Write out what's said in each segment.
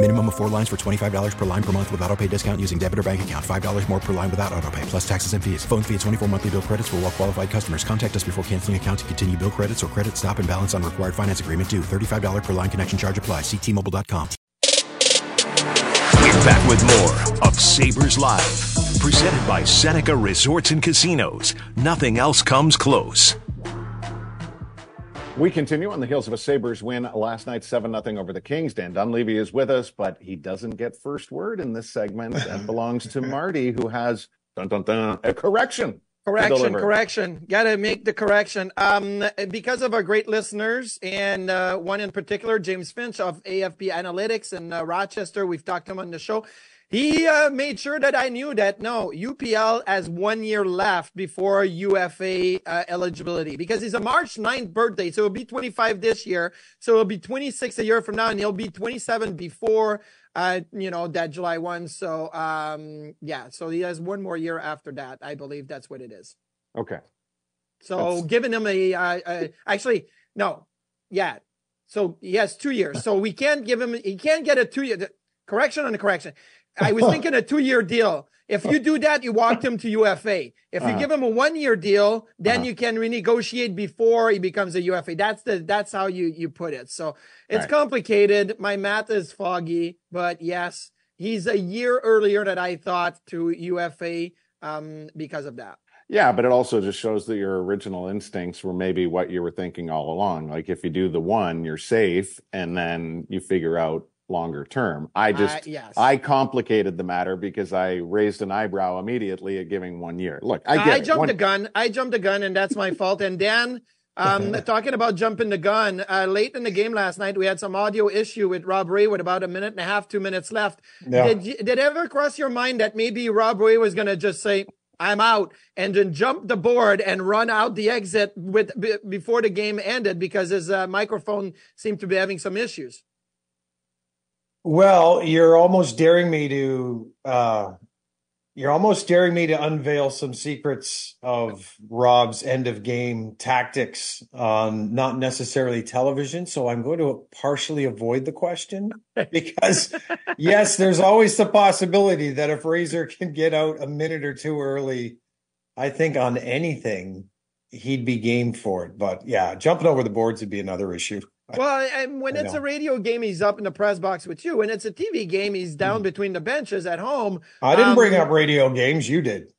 Minimum of four lines for $25 per line per month with auto pay discount using debit or bank account. $5 more per line without auto pay, plus taxes and fees. Phone fee at 24 monthly bill credits for all well qualified customers. Contact us before canceling account to continue bill credits or credit stop and balance on required finance agreement due. $35 per line connection charge apply. Ctmobile.com. We're back with more of Sabres Live. Presented by Seneca Resorts and Casinos. Nothing else comes close. We continue on the heels of a Sabres win last night, 7 0 over the Kings. Dan Dunleavy is with us, but he doesn't get first word in this segment. That belongs to Marty, who has dun, dun, dun, a correction. Correction, correction. Got to make the correction. Um, because of our great listeners, and uh, one in particular, James Finch of AFP Analytics in uh, Rochester, we've talked to him on the show. He uh, made sure that I knew that no, UPL has one year left before UFA uh, eligibility because he's a March 9th birthday. So he'll be 25 this year. So he'll be 26 a year from now and he'll be 27 before, uh, you know, that July 1. So, um, yeah, so he has one more year after that. I believe that's what it is. Okay. So That's- giving him a, uh, uh, actually, no, yeah. So he has two years. So we can't give him, he can't get a two year correction on the correction. I was thinking a two year deal. If you do that, you walked him to UFA. If you Uh-huh. give him a one year deal, then Uh-huh. you can renegotiate before he becomes a UFA. That's the, that's how you, you put it. So it's Right. complicated. My math is foggy, but yes, he's a year earlier than I thought to UFA, um, because of that. Yeah, but it also just shows that your original instincts were maybe what you were thinking all along. Like if you do the one, you're safe, and then you figure out longer term. I just Uh, yes. I complicated the matter because I raised an eyebrow immediately at giving one year. Look, I get it. jumped One- the gun. I jumped the gun, and that's my fault. And Dan, um, talking about jumping the gun, uh, late in the game last night, we had some audio issue with Rob Ray with about a minute and a half, two minutes left. Yeah. Did you, did it ever cross your mind that maybe Rob Ray was going to just say, I'm out and then jump the board and run out the exit with b- before the game ended because his uh, microphone seemed to be having some issues. Well, you're almost daring me to uh you're almost daring me to unveil some secrets of Rob's end of game tactics on not necessarily television. So I'm going to partially avoid the question because yes, there's always the possibility that if Razor can get out a minute or two early, I think on anything, he'd be game for it. But yeah, jumping over the boards would be another issue. Well, and when I it's know. a radio game, he's up in the press box with you. When it's a TV game, he's down between the benches at home. I didn't Um, bring up radio games. You did.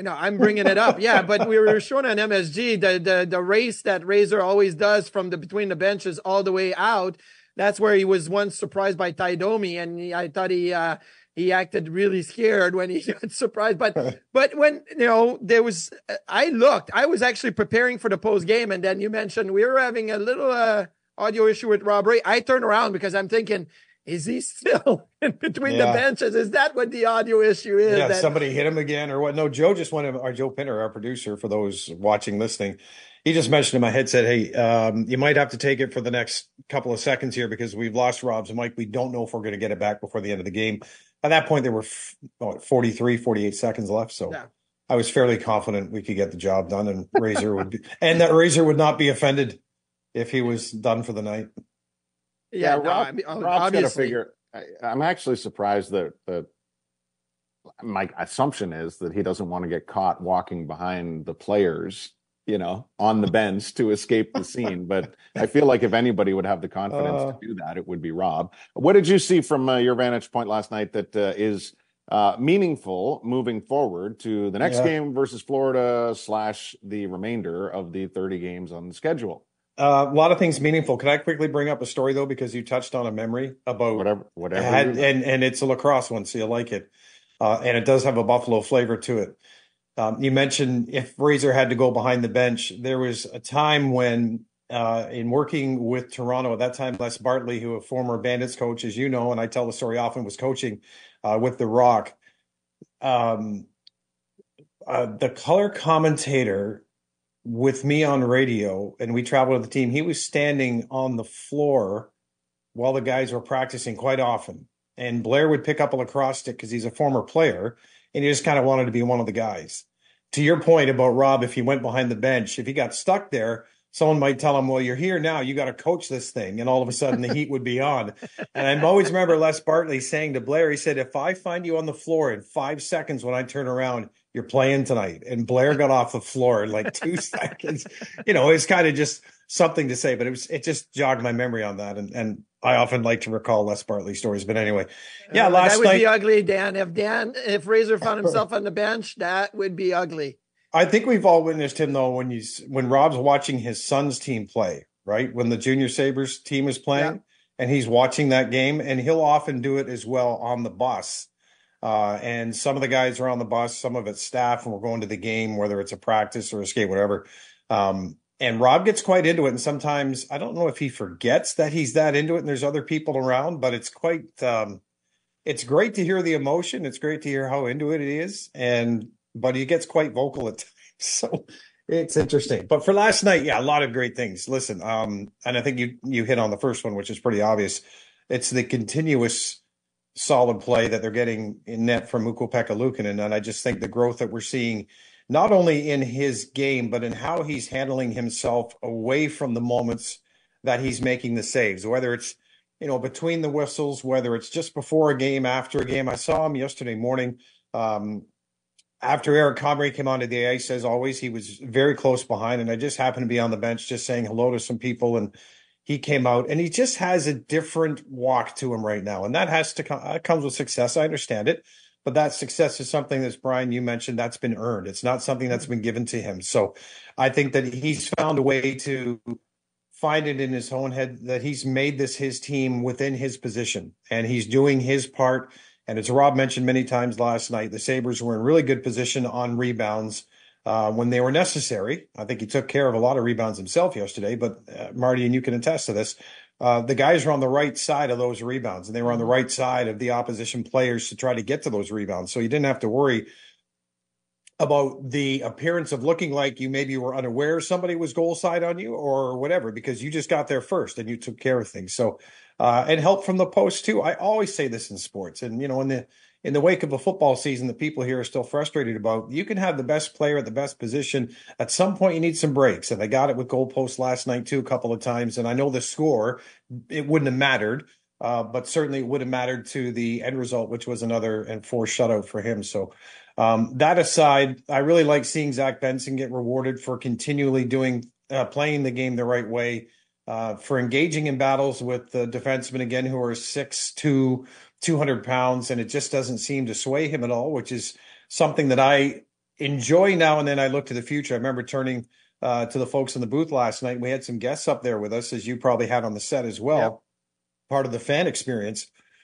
No, I'm bringing it up. Yeah, but we were showing on MSG the the the race that Razor always does from the between the benches all the way out. That's where he was once surprised by Taidomi, and he, I thought he uh, he acted really scared when he got surprised. But but when you know there was, I looked. I was actually preparing for the post game, and then you mentioned we were having a little uh, audio issue with Rob Ray. I turned around because I'm thinking. Is he still in between the benches? Is that what the audio issue is? Yeah, that- somebody hit him again or what? No, Joe just wanted our Joe Pinner, our producer, for those watching, listening. He just mentioned in my head, said, Hey, um, you might have to take it for the next couple of seconds here because we've lost Rob's mic. We don't know if we're going to get it back before the end of the game. At that point, there were f- what, 43, 48 seconds left. So Yeah. I was fairly confident we could get the job done and Razor would be, and that Razor would not be offended if he was done for the night. Yeah, no, Rob, I mean, Rob's got to obviously. figure. I, I'm actually surprised that that my assumption is that he doesn't want to get caught walking behind the players, you know, on the bench to escape the scene. But I feel like if anybody would have the confidence Uh. to do that, it would be Rob. What did you see from uh, your vantage point last night that uh, is uh, meaningful moving forward to the next Yeah. game versus Florida slash the remainder of the 30 games on the schedule. Uh, a lot of things meaningful. Can I quickly bring up a story though, because you touched on a memory about Whatever, whatever. and, and and it's a lacrosse one, so you like it, uh, and it does have a Buffalo flavor to it. Um, you mentioned if Razor had to go behind the bench, there was a time when, uh, in working with Toronto at that time, Les Bartley, who a former Bandits coach, as you know, and I tell the story often, was coaching uh, with the Rock. Um, uh, the color commentator with me on radio, and we traveled with the team. He was standing on the floor while the guys were practicing quite often. And Blair would pick up a lacrosse stick because he's a former player and he just kind of wanted to be one of the guys. To your point about Rob, if he went behind the bench, if he got stuck there, someone might tell him, Well, you're here now, you got to coach this thing. And all of a sudden the heat would be on. And I always remember Les Bartley saying to Blair, he said, If I find you on the floor in five seconds when I turn around, you're playing tonight. And Blair got off the floor in like two seconds. You know, it's kind of just something to say, but it was it just jogged my memory on that. And and I often like to recall Les Bartley stories. But anyway, yeah, Uh, last that would night be ugly, Dan. If Dan, if Razor found himself on the bench, that would be ugly. I think we've all witnessed him though when he's when Rob's watching his son's team play, right? When the Junior Sabres team is playing Yeah. and he's watching that game and he'll often do it as well on the bus. Uh, and some of the guys are on the bus, some of it's staff, and we're going to the game, whether it's a practice or a skate, whatever. Um, and Rob gets quite into it. And sometimes I don't know if he forgets that he's that into it and there's other people around, but it's quite, um, it's great to hear the emotion. It's great to hear how into it he is. And, but he gets quite vocal at times. So it's interesting. But for last night, yeah, a lot of great things. Listen, um, and I think you, you hit on the first one, which is pretty obvious. It's the continuous solid play that they're getting in net from Ukko Pekka Luukkonen. And I just think the growth that we're seeing, not only in his game, but in how he's handling himself away from the moments that he's making the saves, whether it's, you know, between the whistles, whether it's just before a game, after a game. I saw him yesterday morning. Um, after Eric Comrie came onto the ice, as always, he was very close behind, and I just happened to be on the bench just saying hello to some people, and he came out, and he just has a different walk to him right now, and that has to come uh, comes with success. I understand it, but that success is something that's Brian you mentioned that's been earned. It's not something that's been given to him. So I think that he's found a way to find it in his own head that he's made this his team within his position, and he's doing his part. And as Rob mentioned many times last night, the Sabres were in really good position on rebounds uh, when they were necessary. I think he took care of a lot of rebounds himself yesterday, but uh, Marty, and you can attest to this, uh, the guys were on the right side of those rebounds and they were on the right side of the opposition players to try to get to those rebounds. So you didn't have to worry about the appearance of looking like you maybe were unaware somebody was goal side on you or whatever because you just got there first and you took care of things. So uh, and help from the post too. I always say this in sports, and you know, in the in the wake of a football season that people here are still frustrated about, you can have the best player at the best position. At some point, you need some breaks, and they got it with goalposts last night too, a couple of times. And I know the score, it wouldn't have mattered, uh, but certainly it would have mattered to the end result, which was another and four shutout for him. So. Um, that aside, I really like seeing Zach Benson get rewarded for continually doing, uh, playing the game the right way uh, for engaging in battles with the defensemen again who are six to 200 pounds, and it just doesn't seem to sway him at all, which is something that I enjoy now and then. I look to the future. I remember turning uh, to the folks in the booth last night. We had some guests up there with us, as you probably had on the set as well, Yep. part of the fan experience.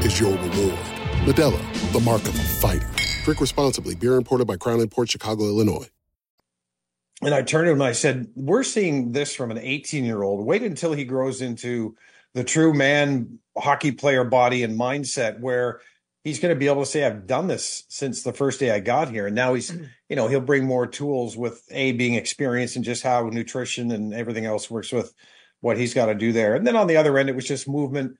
is your reward. Modelo, the mark of a fighter. Drink responsibly. Beer imported by Crown Port Chicago, Illinois. And I turned to him I said, We're seeing this from an 18 year old. Wait until he grows into the true man hockey player body and mindset where he's going to be able to say, I've done this since the first day I got here. And now he's, you know, he'll bring more tools with A, being experienced and just how nutrition and everything else works with what he's got to do there. And then on the other end, it was just movement.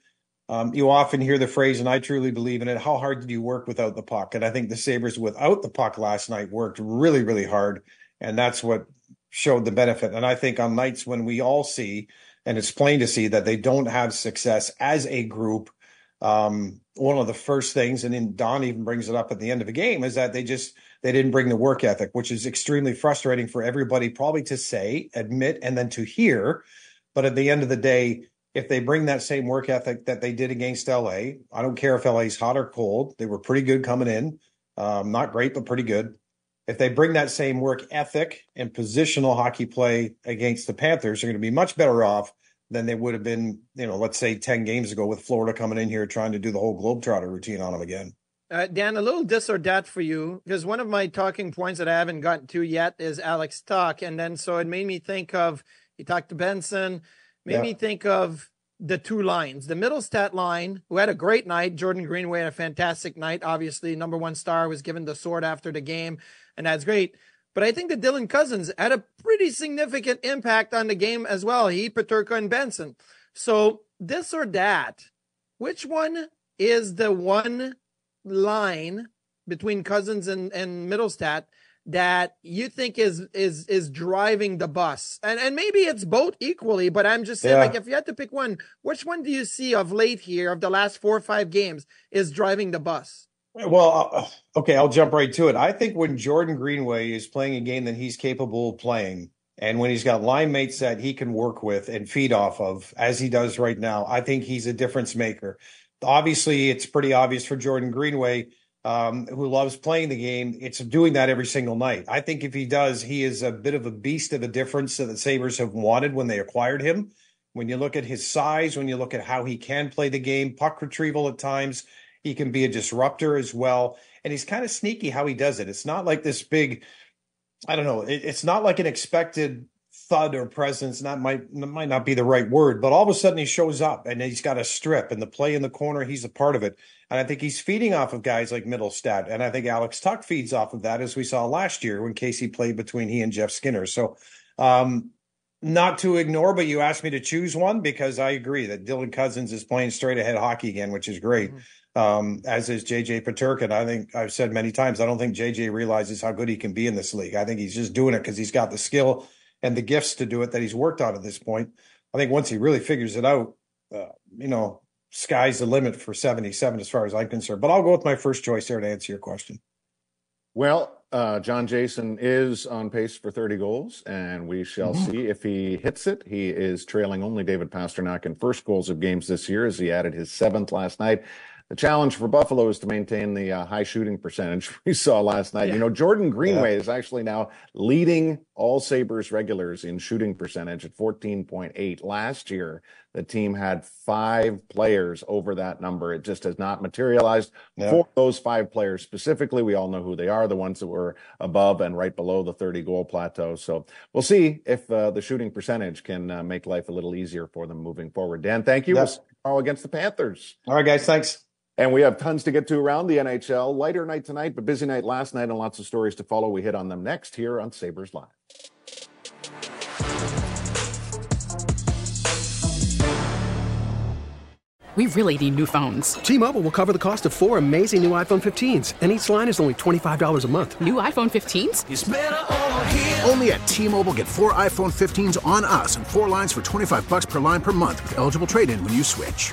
Um, you often hear the phrase, and I truly believe in it how hard did you work without the puck? And I think the Sabres without the puck last night worked really, really hard. And that's what showed the benefit. And I think on nights when we all see, and it's plain to see that they don't have success as a group, um, one of the first things, and then Don even brings it up at the end of the game, is that they just they didn't bring the work ethic, which is extremely frustrating for everybody, probably to say, admit, and then to hear. But at the end of the day, if they bring that same work ethic that they did against LA, I don't care if LA's hot or cold. They were pretty good coming in. Um, not great, but pretty good. If they bring that same work ethic and positional hockey play against the Panthers, they're going to be much better off than they would have been, you know, let's say 10 games ago with Florida coming in here trying to do the whole Globetrotter routine on them again. Uh, Dan, a little this or that for you, because one of my talking points that I haven't gotten to yet is Alex Tuch. And then so it made me think of, he talked to Benson, made yeah. me think of the two lines. The Mittelstadt line, who had a great night. Jordan Greenway had a fantastic night. Obviously, number one star was given the sword after the game and that's great. But I think that Dylan Cozens had a pretty significant impact on the game as well. He, Peterka, and Benson. So this or that, which one is the one line between Cozens and, and Mittelstadt that you think is is is driving the bus? And and maybe it's both equally, but I'm just saying, yeah. like if you had to pick one, which one do you see of late here of the last four or five games is driving the bus? Well, uh, okay, I'll jump right to it. I think when Jordan Greenway is playing a game that he's capable of playing, and when he's got line mates that he can work with and feed off of, as he does right now, I think he's a difference maker. Obviously, it's pretty obvious for Jordan Greenway, um, who loves playing the game. It's doing that every single night. I think if he does, he is a bit of a beast of a difference that the Sabres have wanted when they acquired him. When you look at his size, when you look at how he can play the game, puck retrieval at times, he can be a disruptor as well. And he's kind of sneaky how he does it. It's not like this big, I don't know, it, it's not like an expected thud or presence. That might might not be the right word, but all of a sudden he shows up and he's got a strip and the play in the corner, he's a part of it. And I think he's feeding off of guys like Mittelstadt. And I think Alex Tuch feeds off of that, as we saw last year when Casey played between he and Jeff Skinner. So um, not to ignore, but you asked me to choose one because I agree that Dylan Cozens is playing straight ahead hockey again, which is great. Mm-hmm um, as is JJ Peterka. I think I've said many times, I don't think JJ realizes how good he can be in this league. I think he's just doing it because he's got the skill and the gifts to do it that he's worked on at this point. I think once he really figures it out, uh, you know, sky's the limit for 77 as far as I'm concerned. But I'll go with my first choice there to answer your question. Well, uh, John Jason is on pace for 30 goals, and we shall mm-hmm. see if he hits it. He is trailing only David Pastrnak in first goals of games this year as he added his seventh last night. The challenge for Buffalo is to maintain the uh, high shooting percentage we saw last night. Yeah. You know, Jordan Greenway yeah. is actually now leading all Sabres regulars in shooting percentage at 14.8. Last year, the team had five players over that number. It just has not materialized yeah. for those five players specifically. We all know who they are, the ones that were above and right below the 30 goal plateau. So we'll see if uh, the shooting percentage can uh, make life a little easier for them moving forward. Dan, thank you. Yes. We'll against the Panthers. All right, guys. Thanks. And we have tons to get to around the NHL. Lighter night tonight, but busy night last night and lots of stories to follow. We hit on them next here on Sabres Live. We really need new phones. T Mobile will cover the cost of four amazing new iPhone 15s, and each line is only $25 a month. New iPhone 15s? Only at T Mobile get four iPhone 15s on us and four lines for 25 bucks per line per month with eligible trade in when you switch.